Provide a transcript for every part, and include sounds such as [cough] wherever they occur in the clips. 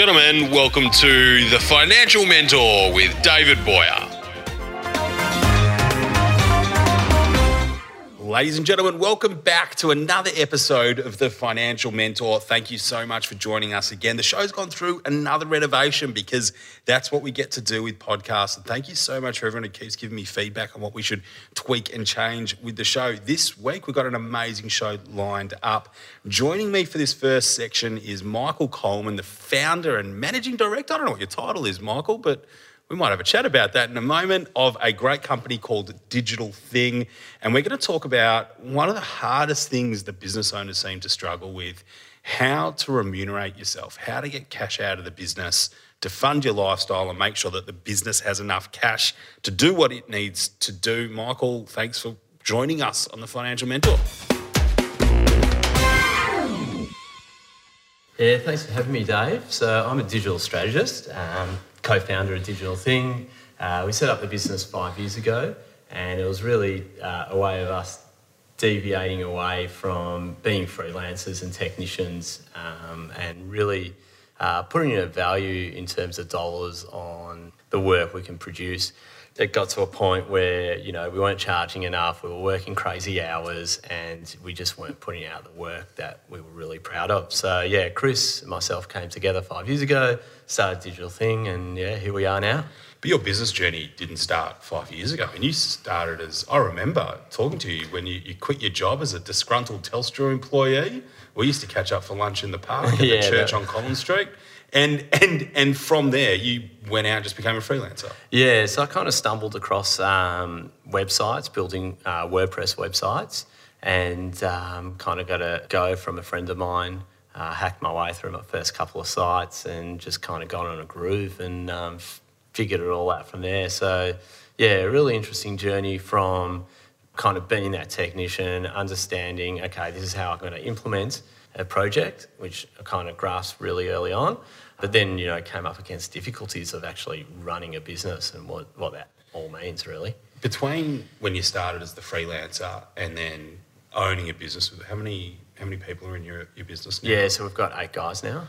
gentlemen, welcome to The Financial Mentor with David Boyer. Ladies and gentlemen, welcome back to another episode of The Financial Mentor. Thank you so much for joining us again. The show's gone through another renovation because that's what we get to do with podcasts. And thank you so much for everyone who keeps giving me feedback on what we should tweak and change with the show. This week, we've got an amazing show lined up. Joining me for this first section is Michael Colman, the founder and managing director. I don't know what your title is, Michael, but we might have a chat about that in a moment of a great company called Digital Thing. And we're going to talk about one of the hardest things that business owners seem to struggle with how to remunerate yourself, how to get cash out of the business to fund your lifestyle and make sure that the business has enough cash to do what it needs to do. Michael, thanks for joining us on the Financial Mentor. Yeah, thanks for having me, Dave. So I'm a digital strategist. Um, co-founder of Digital Thing. Uh, we set up the business five years ago, and it was really uh, a way of us deviating away from being freelancers and technicians, um, and really uh, putting a value in terms of dollars on the work we can produce. It got to a point where you know we weren't charging enough. We were working crazy hours, and we just weren't putting out the work that we were really proud of. So yeah, Chris and myself came together five years ago started Digital Thing, and yeah, here we are now. But your business journey didn't start five years ago. And you started as, I remember talking to you when you, you quit your job as a disgruntled Telstra employee. We used to catch up for lunch in the park at [laughs] yeah, the church that... on Collins Street. And, and, and from there, you went out and just became a freelancer. Yeah, so I kind of stumbled across um, websites, building uh, WordPress websites, and um, kind of got a go from a friend of mine uh, hacked my way through my first couple of sites and just kind of got on a groove and um, figured it all out from there. So, yeah, really interesting journey from kind of being that technician, understanding, okay, this is how I'm going to implement a project, which I kind of grasped really early on. But then, you know, came up against difficulties of actually running a business and what, what that all means, really. Between when you started as the freelancer and then owning a business, how many how many people are in your, your business now? Yeah, so we've got eight guys now.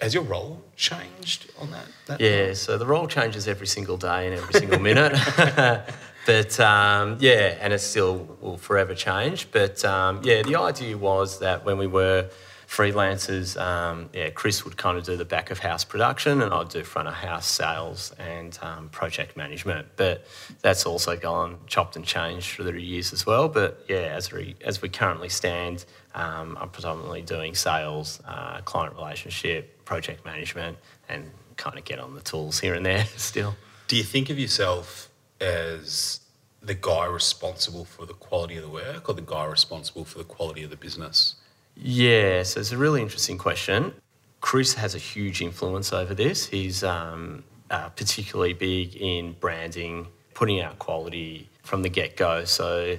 Has your role changed on that? that yeah, part? so the role changes every single day and every single minute. [laughs] [laughs] but um, yeah, and it still will forever change. But um, yeah, the idea was that when we were freelancers, um, yeah, Chris would kind of do the back of house production and I'd do front of house sales and um, project management. But that's also gone chopped and changed through the years as well. But yeah, as we, as we currently stand, um, I'm predominantly doing sales, uh, client relationship, project management, and kind of get on the tools here and there [laughs] still. Do you think of yourself as the guy responsible for the quality of the work or the guy responsible for the quality of the business? Yeah, so it's a really interesting question. Chris has a huge influence over this. He's um, uh, particularly big in branding, putting out quality from the get go. So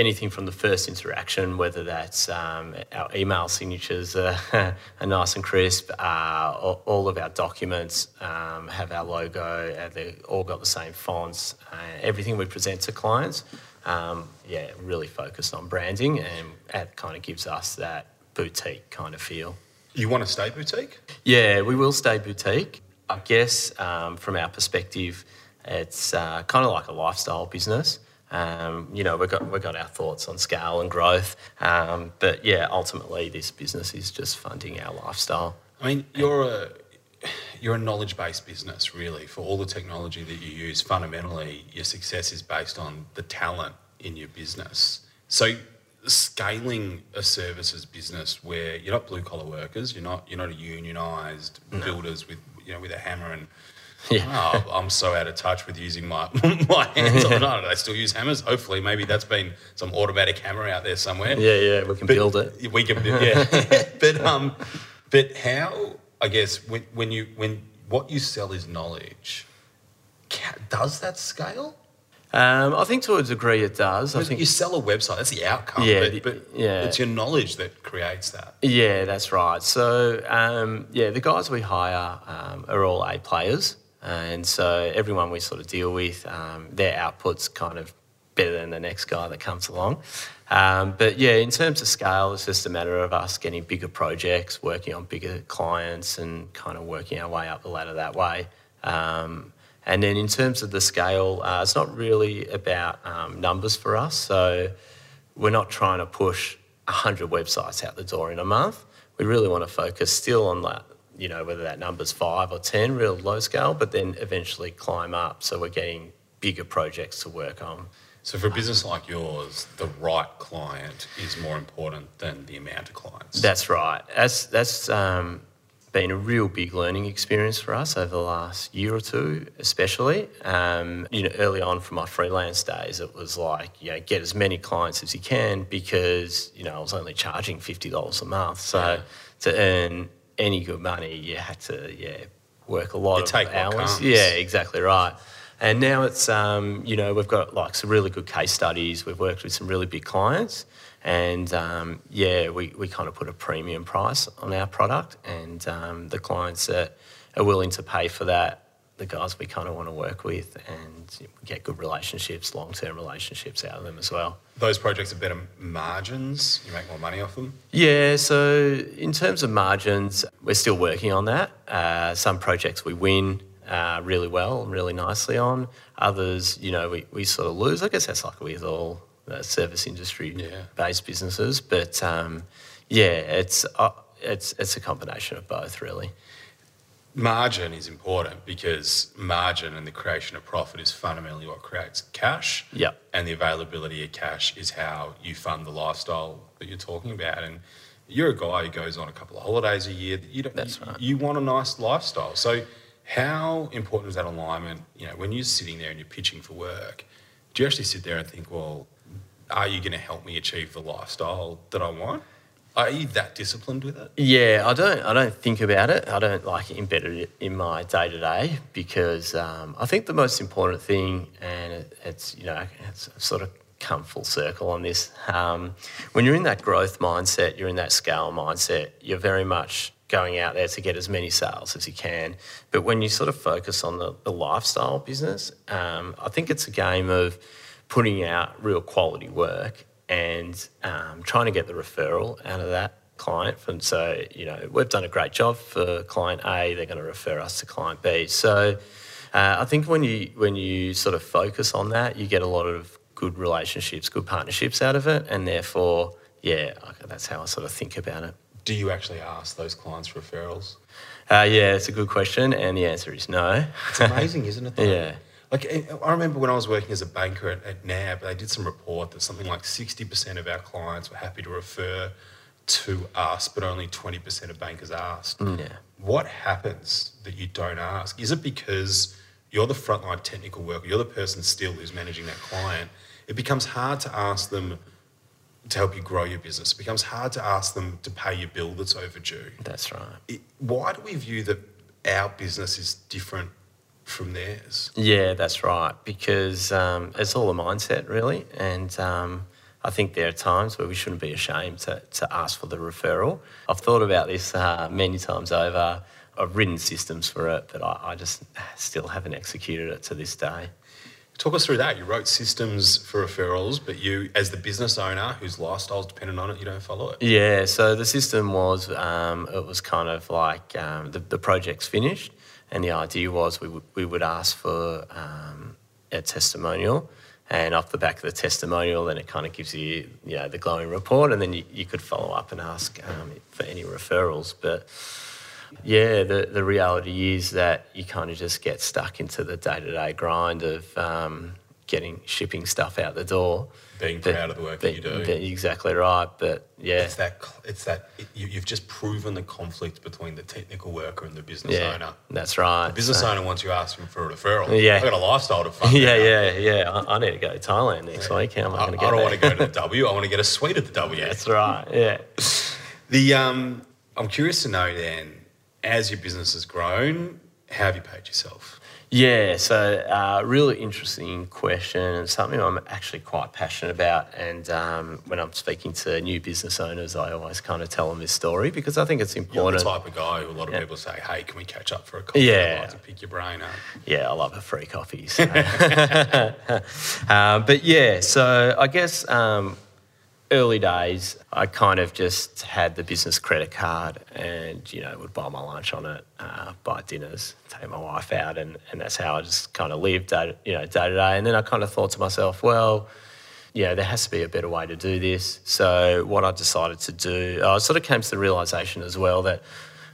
anything from the first interaction, whether that's um, our email signatures uh, [laughs] are nice and crisp, uh, all, of our documents um, have our logo, uh, they all got the same fonts, uh, everything we present to clients, um, yeah, really focused on branding and it kind of gives us that boutique kind of feel. You want to stay boutique? Yeah, we will stay boutique. I guess um, from our perspective, it's uh, kind of like a lifestyle business. Um, you know, we've got, we've got our thoughts on scale and growth. Um, but yeah, ultimately, this business is just funding our lifestyle. I mean, you're a, you're a knowledge based business, really, for all the technology that you use. Fundamentally, your success is based on the talent in your business. So, scaling a services business where you're not blue collar workers, you're not you're not a unionised no. builders with you know with a hammer and [laughs] yeah. Oh, I'm so out of touch with using my [laughs] my hands. I don't know. They still use hammers. Hopefully, maybe that's been some automatic hammer out there somewhere. Yeah, yeah, we can but build it. We can, build, yeah. [laughs] but um, but how? I guess when when you when what you sell is knowledge. Does that scale? Um, I think to a degree it does. I think you sell a website. That's the outcome. Yeah, but, but yeah. it's your knowledge that creates that. Yeah, that's right. So um, yeah, the guys we hire um, are all A players. And so everyone we sort of deal with, um, their outputs kind of better than the next guy that comes along. Um, but yeah, in terms of scale, it's just a matter of us getting bigger projects, working on bigger clients, and kind of working our way up the ladder that way. Um, and then in terms of the scale, uh, it's not really about um, numbers for us. So we're not trying to push 100 websites out the door in a month. We really want to focus still on that, you know, whether that number's five or 10, real low scale, but then eventually climb up. So we're getting bigger projects to work on. So for a business like yours, the right client is more important than the amount of clients. That's right. That's that's um, been a real big learning experience for us over the last year or two, especially. Um, you know, early on from my freelance days, it was like, you know, get as many clients as you can because, you know, I was only charging $50 a month. So Yeah. to earn any good money, you had to, yeah, work a lot You of take hours. Yeah, exactly right. And now it's, um, you know, we've got like some really good case studies. We've worked with some really big clients. And um, yeah, we, we kind of put a premium price on our product. And um, the clients that are willing to pay for that, the guys we kind of want to work with and get good relationships, long term relationships out of them as well. Those projects have better margins. You make more money off them. Yeah, so in terms of margins, we're still working on that. Uh, some projects we win uh, really well and really nicely on. Others, you know, we, we sort of lose. I guess that's like with all uh, service industry Yeah. based businesses. But um, yeah, it's, uh, it's, it's a combination of both, really. Margin is important because margin and the creation of profit is fundamentally what creates cash. Yep. And the availability of cash is how you fund the lifestyle that you're talking about. And you're a guy who goes on a couple of holidays a year. You don't, That's you, right. you want a nice lifestyle. So how important is that alignment? You know, when you're sitting there and you're pitching for work, do you actually sit there and think, well, are you going to help me achieve the lifestyle that I want? Are you that disciplined with it? Yeah, I don't. I don't think about it. I don't like embed it in my day to day because um, I think the most important thing, and it, it's you know, it's sort of come full circle on this. Um, when you're in that growth mindset, you're in that scale mindset. You're very much going out there to get as many sales as you can. But when you sort of focus on the, the lifestyle business, um, I think it's a game of putting out real quality work and um, trying to get the referral out of that client. From so you know we've done a great job for client A, they're going to refer us to client B. So uh, I think when you when you sort of focus on that, you get a lot of good relationships, good partnerships out of it, and therefore, yeah, I- that's how I sort of think about it. Do you actually ask those clients for referrals? Uh, yeah, it's a good question, and the answer is no. It's amazing, isn't it? though? [laughs] Yeah. Like I I remember when I was working as a banker at, at NAB, they did some report that something like sixty percent of our clients were happy to refer to us, but only twenty percent of bankers asked. Mm. Yeah. What happens that you don't ask? Is it because you're the frontline technical worker, you're the person still who's managing that client? It becomes hard to ask them to help you grow your business. It becomes hard to ask them to pay your bill that's overdue. That's right. It, why do we view that our business is different from theirs? Yeah, that's right. Because um, it's all a mindset, really. And um, I think there are times where we shouldn't be ashamed to, to ask for the referral. I've thought about this uh, many times over. I've written systems for it, but I, I just still haven't executed it to this day. Talk us through that. You wrote systems for referrals, but you, as the business owner whose lifestyle's dependent on it, you don't follow it. Yeah, so the system was um, it was kind of like um, the, the project's finished, and the idea was we, would we would ask for um, a testimonial, and off the back of the testimonial, then it kind of gives you you know the glowing report, and then you, you could follow up and ask um, for any referrals. But yeah, the, the reality is that you kind of just get stuck into the day to day grind of um, getting shipping stuff out the door. Being proud of the work that you but- do. exactly right. But yeah, It's that. It's that. It, you, you've just proven the conflict between the technical worker and the business yeah, owner. that's right. The business So- owner wants you ask him for a referral. Yeah. I've got a lifestyle to fund. [laughs] yeah, yeah, yeah. I, I need to go to Thailand next week. How am I, I, I going to get I don't there? want to go to the W. I want to get a suite at the W. That's right. Yeah. The um, I'm curious to know then, as your business has grown, how have you paid yourself? Yeah, so uh, really interesting question and something I'm actually quite passionate about. And um, when I'm speaking to new business owners, I always kind of tell them this story because I think it's important. You're the type of guy who a lot of Yeah. people say, hey, can we catch up for a coffee? Yeah. I'd like to pick your brain up. Yeah, I love a free coffee. So. um, [laughs] [laughs] but yeah, so I guess um, early days, I kind of just had the business credit card and, you know, would buy my lunch on it, uh, buy dinners, take my wife out, and, and that's how I just kind of lived, day, you know, day to day. And then I kind of thought to myself, well, know, there has to be a better way to do this. So what I decided to do, I sort of came to the realization as well that,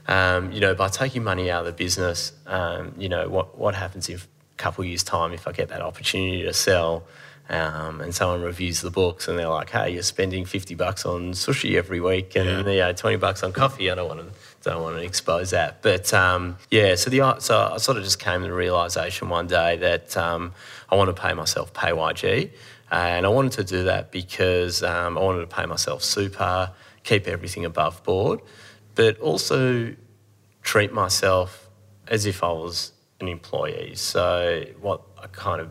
um, you know, by taking money out of the business, um, you know, what, what happens in a couple of years' time, if I get that opportunity to sell um, and someone reviews the books and they're like, hey, you're spending 50 bucks on sushi every week and, Yeah. you know, 20 bucks on coffee. I don't want to, don't want to expose that. But um, yeah, so the, so I sort of just came to the realization one day that um, I want to pay myself PAYG. And I wanted to do that because um, I wanted to pay myself super, keep everything above board, but also treat myself as if I was an employee. So what I kind of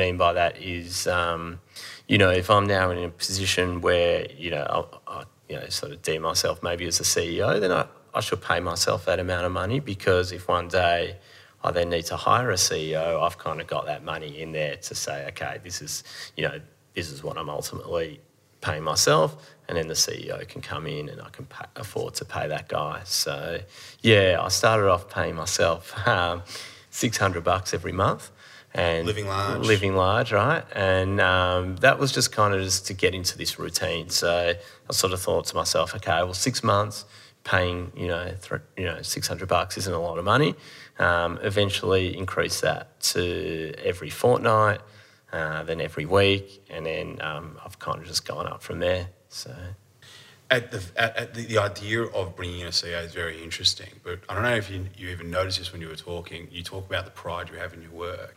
mean by that is, um, you know, if I'm now in a position where you know I, I you know sort of deem myself maybe as a CEO, then I, I should pay myself that amount of money because if one day I then need to hire a CEO, I've kind of got that money in there to say, okay, this is you know this is what I'm ultimately paying myself, and then the CEO can come in and I can afford to pay that guy. So yeah, I started off paying myself [laughs] um, six hundred bucks every month. And Living large. living large, right? And um, that was just kind of just to get into this routine. So I sort of thought to myself, okay, well, six months paying, you know, th- you know, six hundred bucks isn't a lot of money. Um, eventually, increase that to every fortnight, uh, then every week, and then um, I've kind of just gone up from there. So At the, at, at the, the idea of bringing in a CA is very interesting, but I don't know if you, you even noticed this when you were talking. You talk about the pride you have in your work,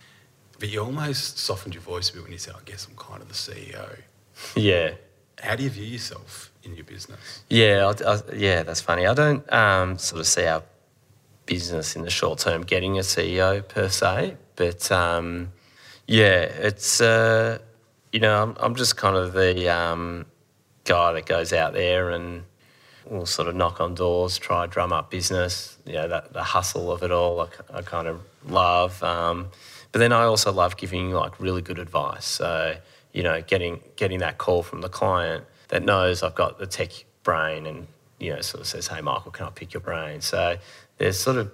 but you almost softened your voice a bit when you said, I guess I'm kind of the CEO. [laughs] yeah, How do you view yourself in your business? Yeah, I, I, yeah, that's funny. I don't um, sort of see our business in the short term getting a CEO per se, but um, yeah, it's uh, you know I'm, I'm just kind of the um, guy that goes out there and will sort of knock on doors, try drum up business. You know, that, the hustle of it all, I kind of love. But then I also love giving like really good advice. So you know, getting getting that call from the client that knows I've got the tech brain and you know sort of says, "Hey, Michael, can I pick your brain?" So there's sort of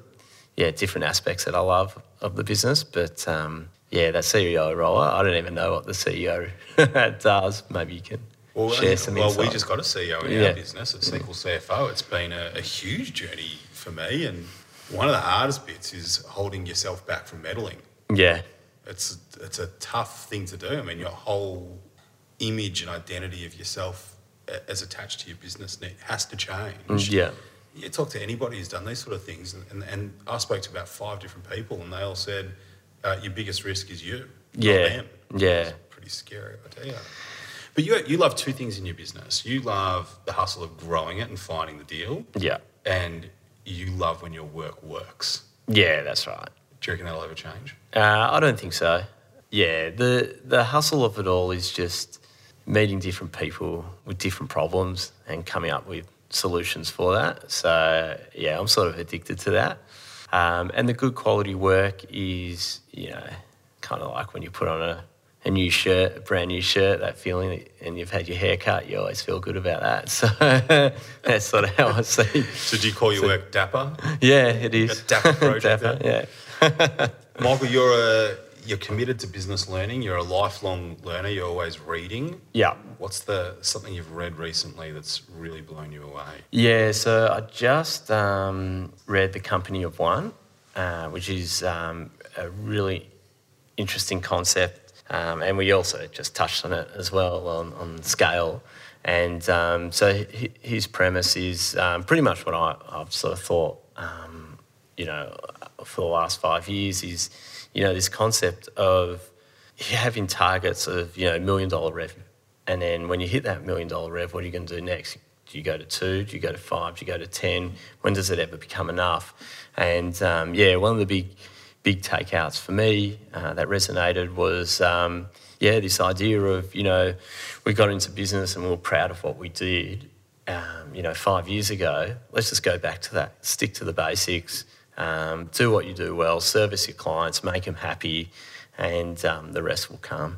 yeah different aspects that I love of the business, but um, yeah, that CEO role, I don't even know what the CEO [laughs] does. Maybe you can Well, share some well we just got a CEO in Yeah. our business at SQL CFO. It's been a, a huge journey for me, and one of the hardest bits is holding yourself back from meddling. Yeah, It's it's a tough thing to do. I mean, your whole image and identity of yourself as attached to your business has to change. yeah, You talk to anybody who's done these sort of things, and, and, and I spoke to about five different people, and they all said uh, your biggest risk is you, Yeah, them. yeah. It's pretty scary, I tell you. But you you love two things in your business. You love the hustle of growing it and finding the deal, yeah, and you love when your work works. yeah. That's right. Do you reckon that'll ever change? Uh, I don't think so. Yeah, the the hustle of it all is just meeting different people with different problems and coming up with solutions for that. So yeah, I'm sort of addicted to that. Um, and the good quality work is, you know, kind of like when you put on a, a new shirt, a brand new shirt, that feeling, that, and you've had your hair cut, you always feel good about that. [laughs] So that's sort of how I see. So do you call your work dapper? [laughs] Yeah, it is. A dapper project, [laughs] Dapper, yeah. [laughs] Michael, you're a you're committed to business learning. You're a lifelong learner. You're always reading. Yeah. What's the something you've read recently that's really blown you away? Yeah, so I just um, read The Company of One, uh, which is um, a really interesting concept. Um, and we also just touched on it as well on, on scale. And um, so hi- his premise is um, pretty much what I, I've sort of thought, um, you know, for the last five years is, you know, this concept of having targets of, you know, million dollar revenue. And then when you hit that million dollar rev, what are you going to do next? Do you go to two? Do you go to five? Do you go to 10? When does it ever become enough? And um, yeah, one of the big big takeouts for me uh, that resonated was, um, yeah, this idea of, you know, we got into business and we were proud of what we did, um, you know, five years ago. Let's just go back to that, stick to the basics, um, do what you do well, service your clients, make them happy, and um, the rest will come.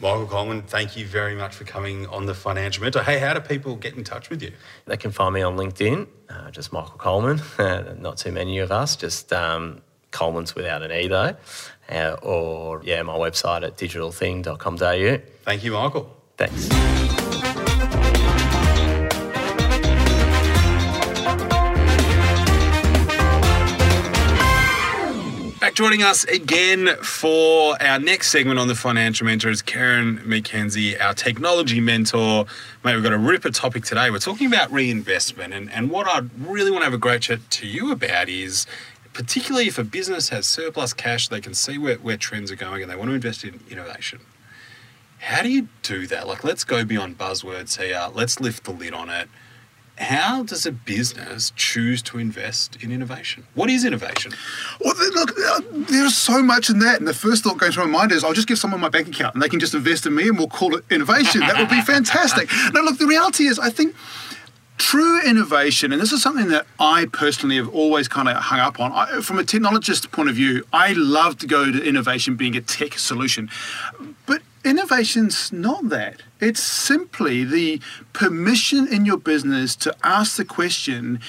Michael Colman, thank you very much for coming on the Financial Mentor. Hey, how do people get in touch with you? They can find me on LinkedIn, uh, just Michael Colman. [laughs] Not too many of us, just um, Colman's without an E though. Uh, or, yeah, my website at digitalthing.com.au. Thank you, Michael. Thanks. Joining us again for our next segment on the Financial Mentor is Keran McKenzie, our technology mentor. Mate, we've got a ripper topic today. We're talking about reinvestment, and, and what I really want to have a great chat to you about is particularly if a business has surplus cash, they can see where, where trends are going and they want to invest in innovation. How do you do that? Like, let's go beyond buzzwords here. Let's lift the lid on it. How does a business choose to invest in innovation? What is innovation? Well, look, uh, there's so much in that. And the first thought going through my mind is I'll just give someone my bank account and they can just invest in me and we'll call it innovation. That would be [laughs] fantastic. now, look, the reality is, I think true innovation, and this is something that I personally have always kind of hung up on. I, from a technologist point of view, I love to go to innovation being a tech solution. But innovation's not that. It's simply the permission in your business to ask the question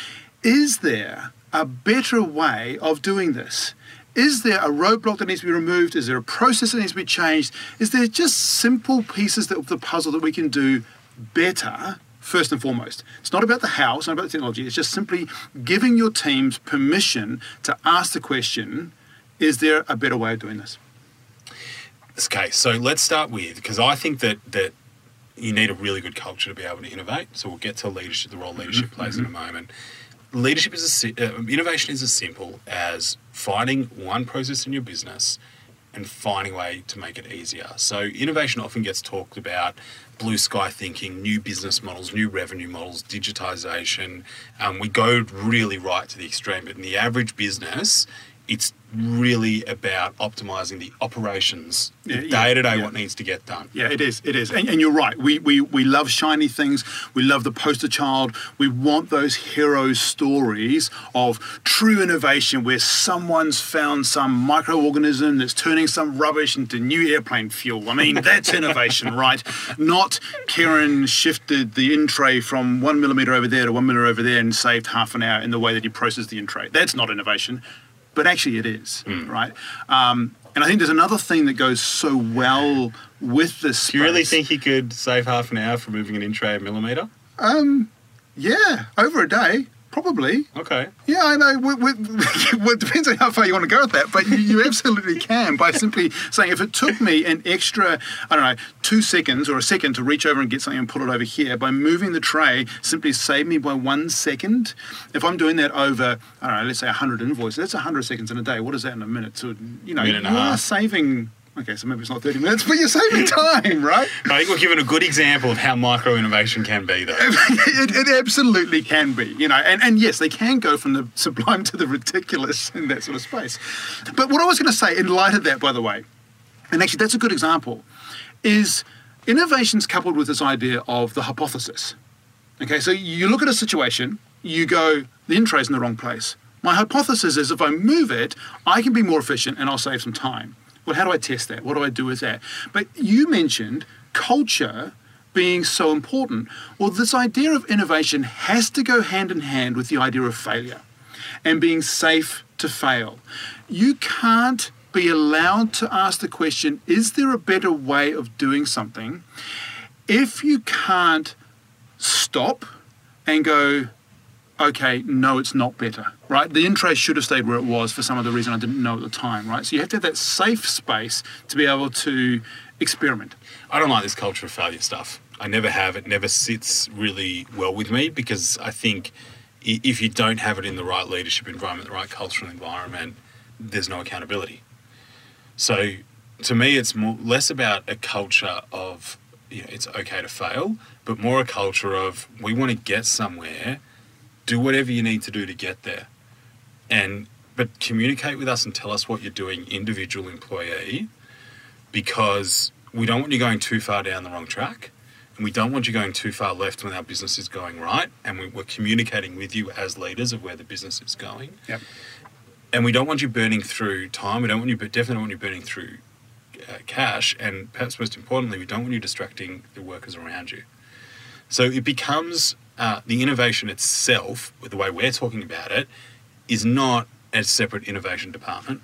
is there a better way of doing this? Is there a roadblock that needs to be removed? Is there a process that needs to be changed? Is there just simple pieces of the puzzle that we can do better first and foremost. It's not about the how, it's not about the technology, it's just simply giving your teams permission to ask the question is there a better way of doing this? Okay, so let's start with because I think that that you need a really good culture to be able to innovate. So we'll get to leadership, the role leadership mm-hmm. plays in a moment. Leadership is a, uh, innovation is as simple as finding one process in your business and finding a way to make it easier. So innovation often gets talked about blue sky thinking, new business models, new revenue models, digitization. Um, we go really right to the extreme, but in the average business, it's really about optimizing the operations day to day what needs to get done. Yeah it is it is. And, and, you're right. We, we we love shiny things. We love the poster child. We want those hero stories of true innovation where someone's found some microorganism that's turning some rubbish into new airplane fuel. I mean that's [laughs] innovation right? Not Keran shifted the in tray from one millimeter over there to one millimeter over there and saved half an hour in the way that he processed the in tray. That's not innovation but actually it is, mm. right? Um, and I think there's another thing that goes so well with this. Do you really think you could save half an hour from moving an in tray a millimeter? Um, yeah, over a day. Probably. Okay. Yeah, I know. We, we, [laughs] well, it depends on how far you want to go with that, but you, you [laughs] absolutely can by simply saying if it took me an extra, I don't know, two seconds or a second to reach over and get something and put it over here, by moving the tray, simply save me by one second. If I'm doing that over, I don't know, let's say 100 invoices, that's 100 seconds in a day. What is that in a minute? So, you know, you are saving Okay, so maybe it's not 30 minutes, but you're saving time, right? I think we're given a good example of how micro innovation can be, though. [laughs] it, it, absolutely can be, you know, and, and yes, they can go from the sublime to the ridiculous in that sort of space. But what I was going to say, in light of that, by the way, and actually that's a good example, is innovations coupled with this idea of the hypothesis. Okay, so you look at a situation, you go, the in tray's in the wrong place. My hypothesis is if I move it, I can be more efficient and I'll save some time. Well, how do I test that? What do I do with that? But you mentioned culture being so important. Well, this idea of innovation has to go hand in hand with the idea of failure and being safe to fail. You can't be allowed to ask the question is there a better way of doing something if you can't stop and go, okay, no, it's not better, right? The in tray should have stayed where it was for some of the reason I didn't know at the time, right? So you have to have that safe space to be able to experiment. I don't like this culture of failure stuff. I never have. It never sits really well with me because I think if you don't have it in the right leadership environment, the right cultural environment, there's no accountability. So to me, it's more less about a culture of you know, it's okay to fail, but more a culture of we want to get somewhere do whatever you need to do to get there. And but communicate with us and tell us what you're doing, individual employee, because we don't want you going too far down the wrong track. And we don't want you going too far left when our business is going right. And we, we're communicating with you as leaders of where the business is going. Yep. And we don't want you burning through time. We don't want you, but definitely don't want you burning through uh, cash. And perhaps most importantly, we don't want you distracting the workers around you. So it becomes uh, the innovation itself, with the way we're talking about it, is not a separate innovation department.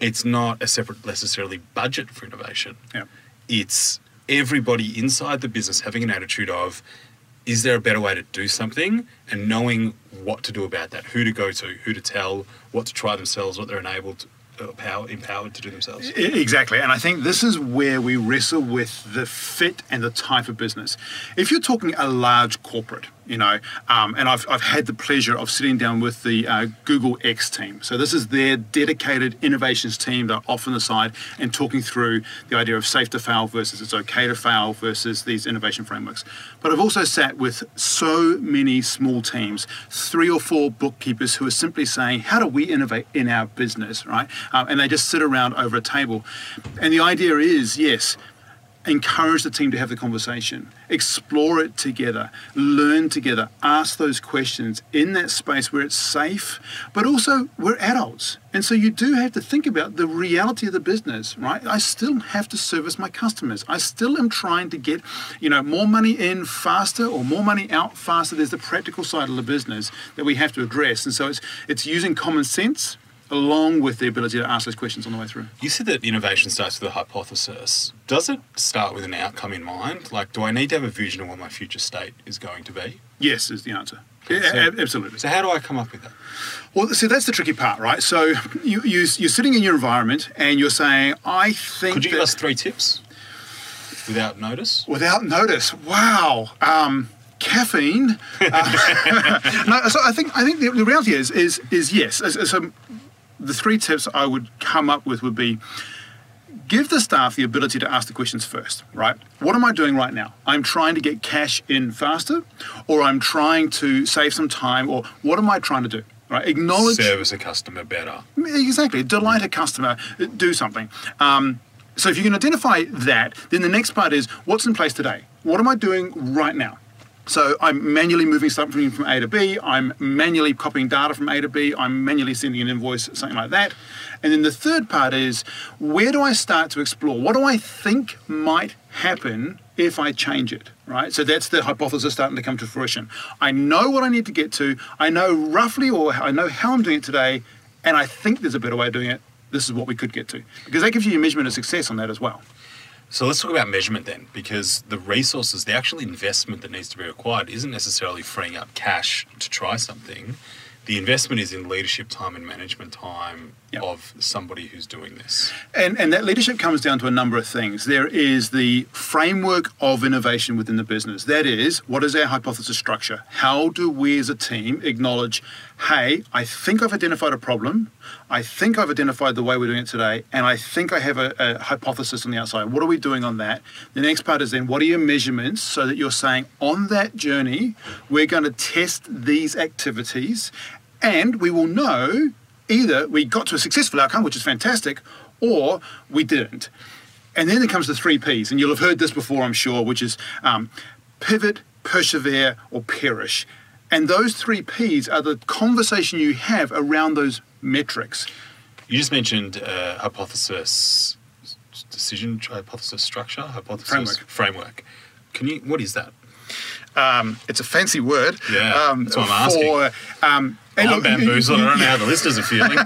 It's not a separate necessarily budget for innovation. Yep. It's everybody inside the business having an attitude of, is there a better way to do something and knowing what to do about that, who to go to, who to tell, what to try themselves, what they're enabled, uh, power, empowered to do themselves. Exactly. And I think this is where we wrestle with the fit and the type of business. If you're talking a large corporate, you know, um, and I've, I've had the pleasure of sitting down with the uh, Google X team. So this is their dedicated innovations team. They're off on the side and talking through the idea of safe to fail versus it's okay to fail versus these innovation frameworks. But I've also sat with so many small teams, three or four bookkeepers who are simply saying, how do we innovate in our business, right? Um, and they just sit around over a table. And the idea is, yes, encourage the team to have the conversation, explore it together, learn together, ask those questions in that space where it's safe, but also we're adults. And so you do have to think about the reality of the business, right? I still have to service my customers. I still am trying to get, you know, more money in faster or more money out faster. There's the practical side of the business that we have to address. And so it's it's using common sense along with the ability to ask those questions on the way through. You said that innovation starts with a hypothesis. Does it start with an outcome in mind? Like, do I need to have a vision of what my future state is going to be? Yes, is the answer. Yeah, So- absolutely. So, how do I come up with that? Well, see, that's the tricky part, right? So you, you, you're sitting in your environment and you're saying, I think Could you that give us three tips without notice? without notice, wow, um, caffeine. [laughs] Uh, [laughs] no, so I think I think the, the reality is is is yes. Um, the three tips I would come up with would be give the staff the ability to ask the questions first, right? What am I doing right now? I'm trying to get cash in faster, or I'm trying to save some time, or what am I trying to do? Right? Acknowledge Service a customer better. Exactly. Delight a customer, do something. Um, so if you can identify that, then the next part is what's in place today? What am I doing right now? So I'm manually moving something from A to B. I'm manually copying data from A to B. I'm manually sending an invoice, something like that. And then the third part is where do I start to explore? What do I think might happen if I change it? Right. So that's the hypothesis starting to come to fruition. I know what I need to get to. I know roughly, or I know how I'm doing it today, and I think there's a better way of doing it. This is what we could get to because that gives you a measurement of success on that as well. So let's talk about measurement then, because the resources, the actual investment that needs to be required isn't necessarily freeing up cash to try something. The investment is in leadership time and management time Yep. of somebody who's doing this. And, and that leadership comes down to a number of things. There is the framework of innovation within the business. That is, what is our hypothesis structure? How do we as a team acknowledge, hey, I think I've identified a problem, I think I've identified the way we're doing it today, and I think I have a, a hypothesis on the outside. What are we doing on that? The next part is then, what are your measurements so that you're saying, on that journey, we're going to test these activities and we will know either we got to a successful outcome, which is fantastic, or we didn't. And then there comes the three P's, and you'll have heard this before, I'm sure, which is um, pivot, persevere, or perish. And those three P's are the conversation you have around those metrics. You just mentioned uh, hypothesis decision, hypothesis structure, hypothesis Framework. framework. Can you? What is that? Um, it's a fancy word. Yeah, um, that's what I'm asking. For, um, and I'm bamboozled. I don't know how the listeners are [laughs] feeling.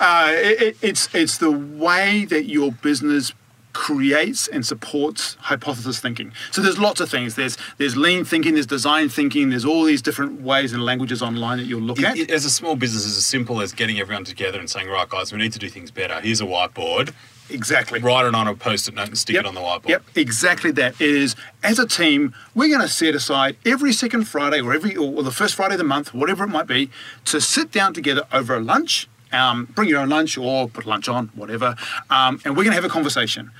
Uh, it, it- it's it's the way that your business creates and supports hypothesis thinking. So there's lots of things. There's there's lean thinking, there's design thinking, there's all these different ways and languages online that you'll look at. It- it- as a small business, it's as simple as getting everyone together and saying, "Right, guys, we need to do things better. Here's a whiteboard. Exactly. Write it on a post-it note and stick it on the whiteboard." Yep, exactly that is as a team, we're going to set aside every second Friday or every or the first Friday of the month, whatever it might be, to sit down together over a lunch. Um, bring your own lunch or put lunch on, whatever, um, and we're going to have a conversation.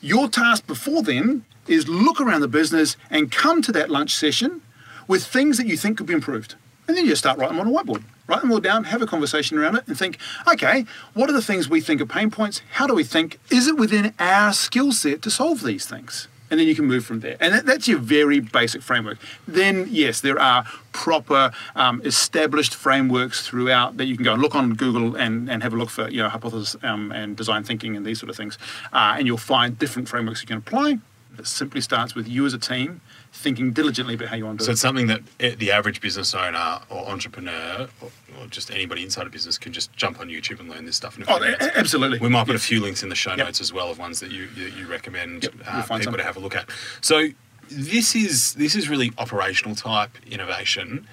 Your task before then is look around the business and come to that lunch session with things that you think could be improved. And then you start writing them on a whiteboard, write them all down, have a conversation around it, and think, okay, what are the things we think are pain points? How do we think? Is it within our skill set to solve these things? And then you can move from there. And that, that's your very basic framework. Then, yes, there are proper um, established frameworks throughout that you can go and look on Google and, and have a look for, you know, hypothesis um, and design thinking and these sort of things. Uh, and you'll find different frameworks you can apply. It simply starts with you as a team thinking diligently about how you want to do So it. it's something that the average business owner or entrepreneur or, or just anybody inside a business can just jump on YouTube and learn this stuff. In a few Oh, minutes. absolutely. We might put Yes. a few links in the show Yep. notes as well of ones that you you, you recommend Yep, uh, people to have a look at. So this is this is really operational type innovation.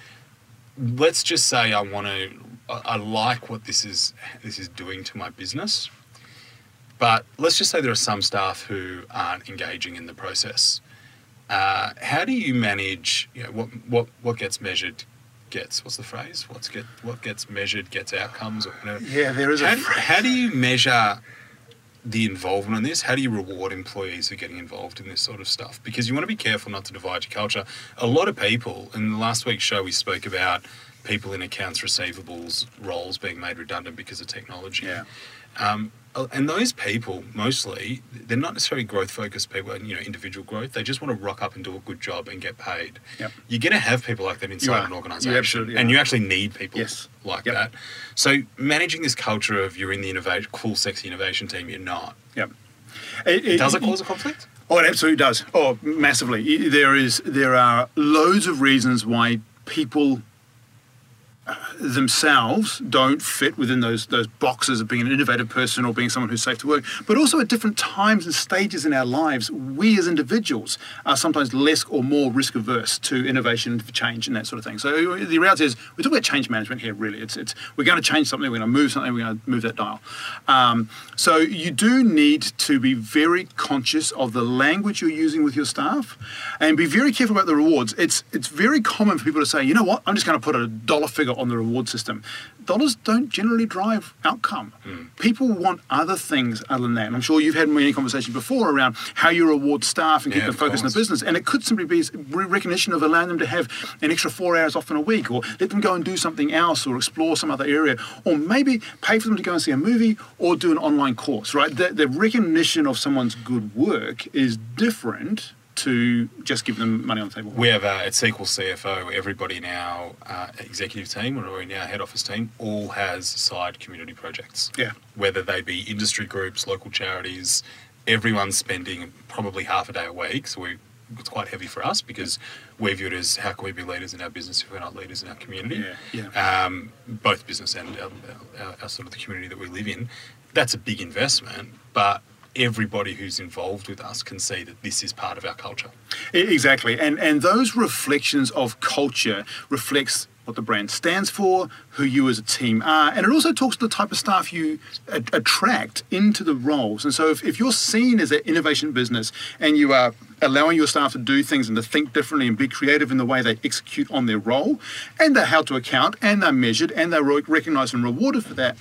Let's just say I want to. I, I like what this is this is doing to my business. But let's just say there are some staff who aren't engaging in the process. Uh, how do you manage? You know, what what what gets measured gets. What's the phrase? What's get what gets measured gets outcomes or whatever. Yeah, there is a How, phrase. how do you measure the involvement in this? How do you reward employees who are getting involved in this sort of stuff? Because you want to be careful not to divide your culture. A lot of people, in the last week's show, we spoke about people in accounts receivables roles being made redundant because of technology. Yeah. Um, Oh, and those people, mostly, they're not necessarily growth focused people, and you know, individual growth. They just want to rock up and do a good job and get paid. Yep. You're going to have people like that inside an You organisation. absolutely and you actually need people Yes. like Yep. that. So managing this culture of you're in the innovation, cool, sexy innovation team, you're not. Yep. It, Does it cause a conflict? Oh, it absolutely does. Oh, massively. There is there are loads of reasons why people themselves don't fit within those those boxes of being an innovative person or being someone who's safe to work. But also at different times and stages in our lives, we as individuals are sometimes less or more risk averse to innovation, to change, and that sort of thing. So the reality is, we talk about change management here. Really, it's it's we're going to change something, we're going to move something, we're going to move that dial. Um, so you do need to be very conscious of the language you're using with your staff, and be very careful about the rewards. It's it's very common for people to say, you know what, I'm just going to put a dollar figure on the reward system. Dollars don't generally drive outcome. Hmm. People want other things other than that. And I'm sure you've had many conversations before around how you reward staff and keep Yeah, them focused on the business. And it could simply be recognition of allowing them to have an extra four hours off in a week, or let them go and do something else, or explore some other area, or maybe pay for them to go and see a movie or do an online course. Right? The, the recognition of someone's good work is different to just give them money on the table. We have uh, at SQL CFO, everybody in our uh, executive team or in our head office team all has side community projects. Yeah. Whether they be industry groups, local charities, everyone's spending probably half a day a week. So we, it's quite heavy for us because we view it as how can we be leaders in our business if we're not leaders in our community? Yeah, yeah. Um, both business and our, our, our sort of the community that we live in. That's a big investment, but everybody who's involved with us can see that this is part of our culture. Exactly, and and those reflections of culture reflects what the brand stands for, who you as a team are, and it also talks to the type of staff you a- attract into the roles. And so, if, if you're seen as an innovation business and you are allowing your staff to do things and to think differently and be creative in the way they execute on their role, and they're held to account, and they're measured, and they're re- recognized and rewarded for that,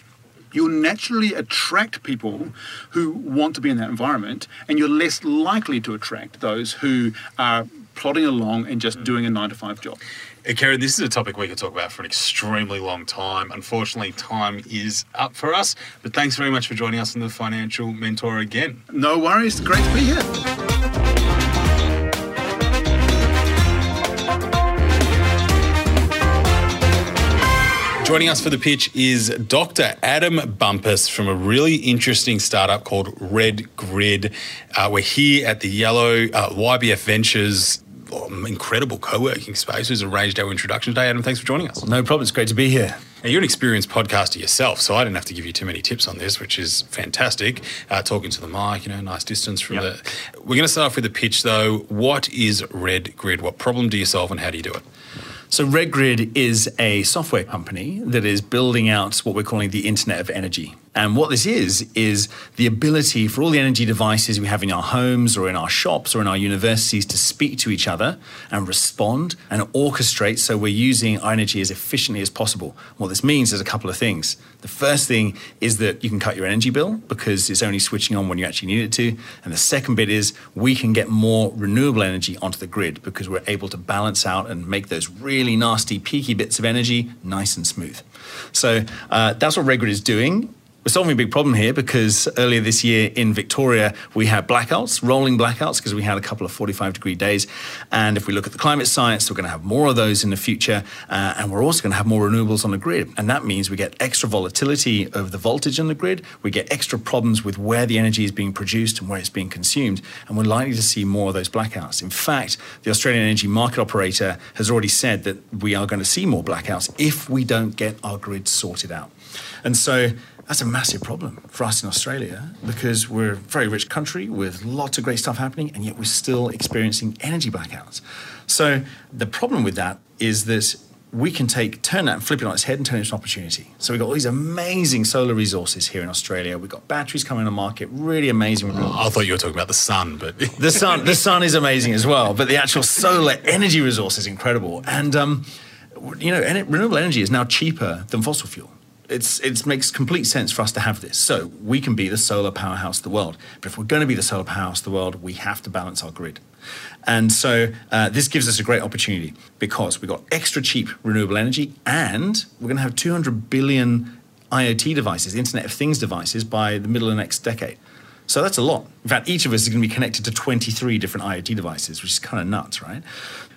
you'll naturally attract people who want to be in that environment, and you're less likely to attract those who are plodding along and just doing a nine to five job. Uh, Keran, this is a topic we could talk about for an extremely long time. Unfortunately, time is up for us. But thanks very much for joining us on the Financial Mentor again. No worries, great to be here. Joining us for the pitch is Dr. Adam Bumpus from a really interesting startup called Red Grid. Uh, we're here at the Yellow uh, YBF Ventures. um, Incredible co-working space who's arranged our introduction today. Adam, thanks for joining us. No problem. It's great to be here. Now, you're an experienced podcaster yourself, so I didn't have to give you too many tips on this, which is fantastic. Uh, talking to the mic, you know, nice distance from Yep. the. We're going to start off with the pitch, though. What is Red Grid? What problem do you solve, and how do you do it? So, RedGrid is a software company that is building out what we're calling the Internet of Energy. And what this is, is the ability for all the energy devices we have in our homes or in our shops or in our universities to speak to each other and respond and orchestrate so we're using our energy as efficiently as possible. What this means is a couple of things. The first thing is that you can cut your energy bill because it's only switching on when you actually need it to. And the second bit is we can get more renewable energy onto the grid because we're able to balance out and make those really nasty, peaky bits of energy nice and smooth. So uh, that's what RedGrid is doing we're solving a big problem here because earlier this year in Victoria, we had blackouts, rolling blackouts, because we had a couple of 45 degree days. And if we look at the climate science, we're going to have more of those in the future. Uh, and we're also going to have more renewables on the grid. And that means we get extra volatility of the voltage on the grid. We get extra problems with where the energy is being produced and where it's being consumed. And we're likely to see more of those blackouts. In fact, the Australian Energy Market Operator has already said that we are going to see more blackouts if we don't get our grid sorted out. And so that's a massive problem for us in Australia because we're a very rich country with lots of great stuff happening, and yet we're still experiencing energy blackouts. So the problem with that is that we can take turn that and flip it on its head and turn it into an opportunity. So we've got all these amazing solar resources here in Australia. We've got batteries coming on the market, really amazing. Oh, I thought you were talking about the sun, but [laughs] the sun, the sun is amazing as well. But the actual solar energy resource is incredible, and um, you know, renewable energy is now cheaper than fossil fuel it's it makes complete sense for us to have this. So we can be the solar powerhouse of the world. But if we're going to be the solar powerhouse of the world, we have to balance our grid. And so uh, this gives us a great opportunity because we've got extra cheap renewable energy and we're going to have 200 billion IoT devices, Internet of Things devices, by the middle of the next decade. So that's a lot. In fact, each of us is going to be connected to 23 different IoT devices, which is kind of nuts, right?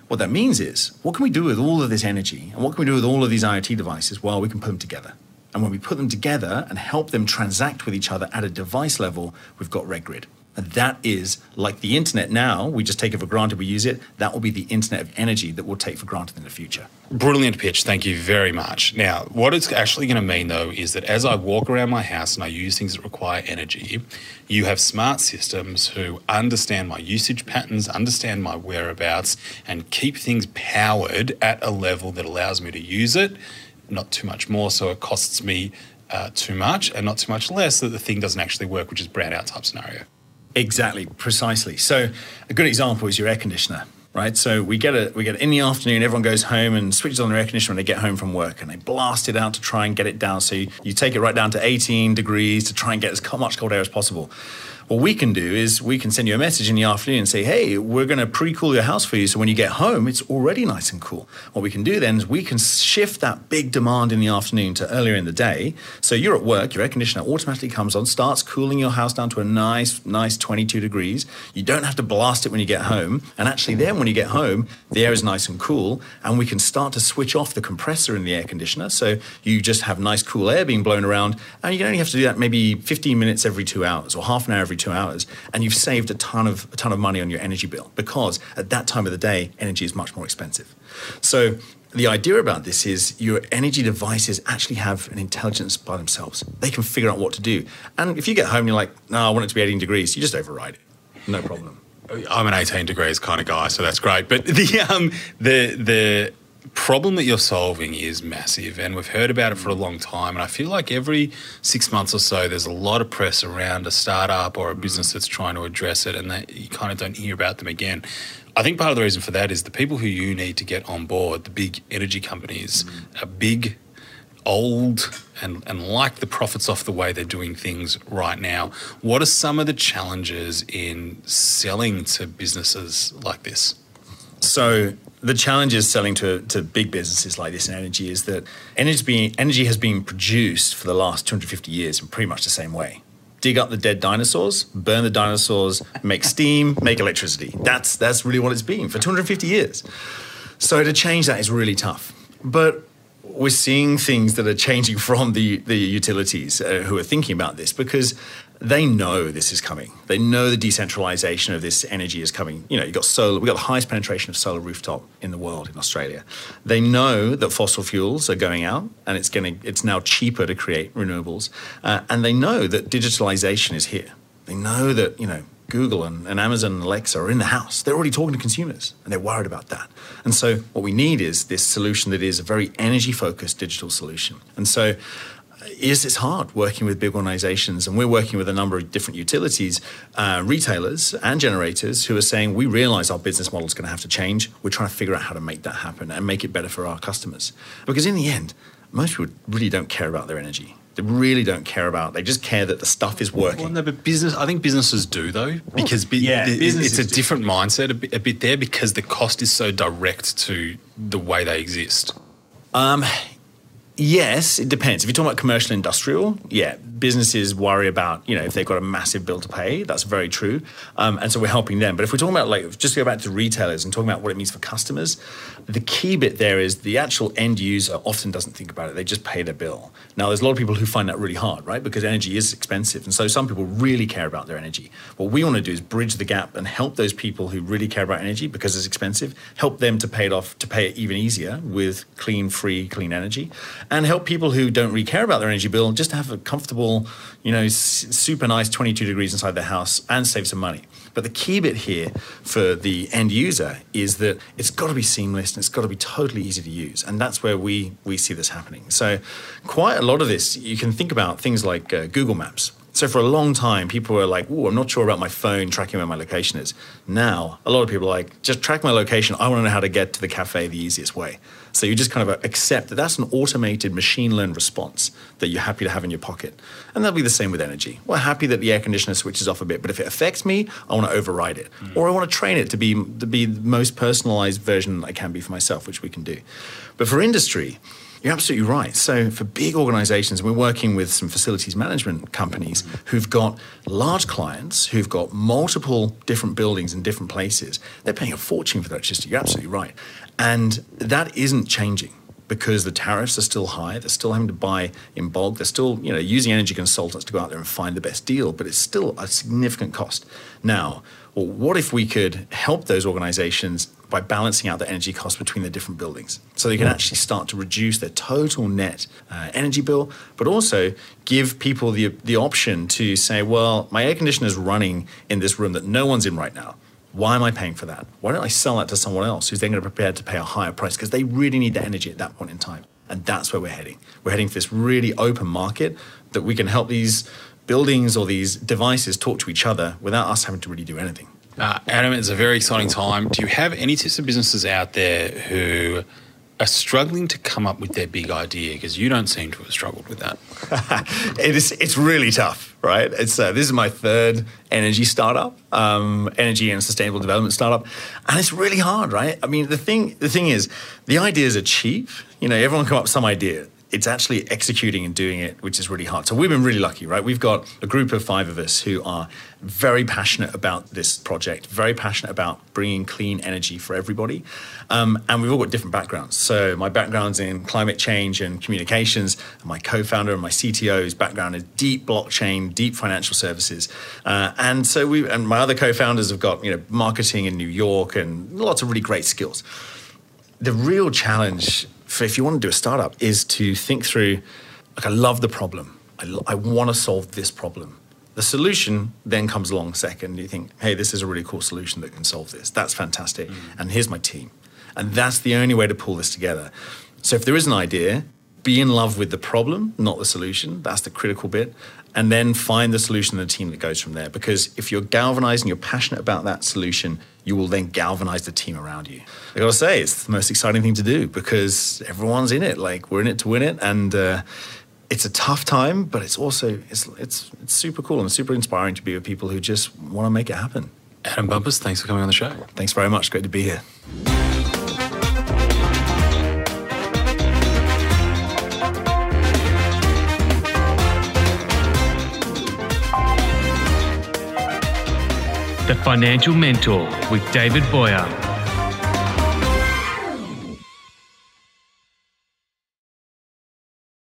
What that means is, what can we do with all of this energy and what can we do with all of these IoT devices? Well, we can put them together. And when we put them together and help them transact with each other at a device level, we've got RedGrid. And that is like the internet now, we just take it for granted, we use it. That will be the internet of energy that we'll take for granted in the future. Brilliant pitch. Thank you very much. Now, what it's actually going to mean, though, is that as I walk around my house and I use things that require energy, you have smart systems who understand my usage patterns, understand my whereabouts, and keep things powered at a level that allows me to use it not too much more, so it costs me uh, too much and not too much less, that the thing doesn't actually work, which is brownout type scenario. Exactly, precisely. So a good example is your air conditioner, right? So we get it, we get it in the afternoon. Everyone goes home and switches on their air conditioner when they get home from work, and they blast it out to try and get it down. So you, you take it right down to 18 degrees to try and get as much cold air as possible. What we can do is we can send you a message in the afternoon and say, hey, we're going to pre cool your house for you. So when you get home, it's already nice and cool. What we can do then is we can shift that big demand in the afternoon to earlier in the day. So you're at work, your air conditioner automatically comes on, starts cooling your house down to a nice, nice 22 degrees. You don't have to blast it when you get home. And actually, then when you get home, the air is nice and cool. And we can start to switch off the compressor in the air conditioner. So you just have nice, cool air being blown around. And you only have to do that maybe 15 minutes every two hours or half an hour every every two hours, and you've saved a ton of a ton of money on your energy bill because at that time of the day, energy is much more expensive. So the idea about this is your energy devices actually have an intelligence by themselves. They can figure out what to do. And if you get home and you're like, no, I want it to be 18 degrees, you just override it. No problem. I'm an 18 degrees kind of guy, so that's great. But the um, the the problem that you're solving is massive, and we've heard about it for a long time. And I feel like every six months or so, there's a lot of press around a startup or a business that's trying to address it, and that you kind of don't hear about them again. I think part of the reason for that is the people who you need to get on board, the big energy companies, mm. are big, old, and, and like the profits off the way they're doing things right now. What are some of the challenges in selling to businesses like this? So the challenge is selling to, to big businesses like this in energy is that energy, energy has been produced for the last 250 years in pretty much the same way. Dig up the dead dinosaurs, burn the dinosaurs, make steam, make electricity. That's, that's really what it's been for 250 years. So to change that is really tough. But we're seeing things that are changing [laughs] from the, the utilities uh, who are thinking about this because they know this is coming. They know the decentralization of this energy is coming. You know, you've got solar, we've got the highest penetration of solar rooftop in the world in Australia. They know that fossil fuels are going out and it's going it's now cheaper to create renewables. Uh, and they know that digitalization is here. They know that, you know, Google and, and, Amazon and Alexa are in the house. They're already talking to consumers and they're worried about that. And so what we need is this solution that is a very energy focused digital solution. And so yes, it's hard working with big organizations, and we're working with a number of different utilities, uh, retailers, and generators who are saying we realize our business model is going to have to change. We're trying to figure out how to make that happen and make it better for our customers. Because in the end, most people really don't care about their energy. They really don't care about. They just care that the stuff is working. Well, no, but business. I think businesses do though, because bi- Yeah, it- it's a do. different mindset a bit, a bit there because the cost is so direct to the way they exist. Yes, it depends. If you're talking about commercial industrial, yeah, businesses worry about, you know, if they've got a massive bill to pay. That's very true. Um, and so we're helping them. But if we're talking about, like, just go back to retailers and talking about what it means for customers, the key bit there is the actual end user often doesn't think about it. They just pay their bill. Now, there's a lot of people who find that really hard, right? Because energy is expensive. And so some people really care about their energy. What we want to do is bridge the gap and help those people who really care about energy because it's expensive, help them to pay it off, to pay it even easier with clean, free, clean energy, and help people who don't really care about their energy bill just to have a comfortable, you know, super nice 22 degrees inside the house and save some money. But the key bit here for the end user is that it's got to be seamless and it's got to be totally easy to use. And that's where we, we see this happening. So, quite a lot of this, you can think about things like uh, Google Maps. So, for a long time, people were like, oh, I'm not sure about my phone tracking where my location is. Now, a lot of people are like, just track my location. I want to know how to get to the cafe the easiest way. So you just kind of accept that that's an automated machine learned response that you're happy to have in your pocket. And that'll be the same with energy. We're happy that the air conditioner switches off a bit, but if it affects me, I want to override it. Mm. Or I want to train it to be, to be the most personalized version I can be for myself, which we can do. But for industry, you're absolutely right. So, for big organizations, we're working with some facilities management companies who've got large clients who've got multiple different buildings in different places. They're paying a fortune for that electricity. You're absolutely right. And that isn't changing because the tariffs are still high. They're still having to buy in bulk. They're still, you know, using energy consultants to go out there and find the best deal, but it's still a significant cost. Now, well, what if we could help those organizations by balancing out the energy cost between the different buildings so they can actually start to reduce their total net uh, energy bill, but also give people the, the option to say, well, my air conditioner is running in this room that no one's in right now. Why am I paying for that? Why don't I sell that to someone else who's then going to be prepared to pay a higher price because they really need the energy at that point in time? And that's where we're heading. We're heading for this really open market that we can help these buildings or these devices talk to each other without us having to really do anything. Uh, Adam, it's a very exciting time. Do you have any tips for businesses out there who are struggling to come up with their big idea? Because you don't seem to have struggled with that. [laughs] it is it's really tough right it's uh, this is my third energy startup um, energy and sustainable development startup and it's really hard right i mean the thing the thing is the ideas are cheap you know everyone come up with some idea it's actually executing and doing it which is really hard. So we've been really lucky right? We've got a group of five of us who are very passionate about this project very passionate about bringing clean energy for everybody. Um, and we've all got different backgrounds. So my background's in climate change and communications. And my co-founder and my cto's background is deep blockchain deep financial services. Uh, and so we and my other co-founders have got you know marketing in new york and lots of really great skills. The real challenge for if you want to do a startup is to think through like i love the problem. I, lo- I want to solve this problem. The solution then comes along second you think hey this is a really cool solution that can solve this. That's fantastic. Mm. And here's my team. And that's the only way to pull this together. So if there is an idea be in love with the problem not the solution. That's the critical bit. And then find the solution and the team that goes from there. Because if you're galvanized and you're passionate about that solution you will then galvanize the team around you. I gotta say it's the most exciting thing to do because everyone's in it. Like we're in it to win it and uh, it's a tough time but it's also it's, it's it's super cool and super inspiring to be with people who just want to make it happen. Adam Bumpus, thanks for coming on the show. thanks very much. Great to be here The Financial Mentor with David Boyer.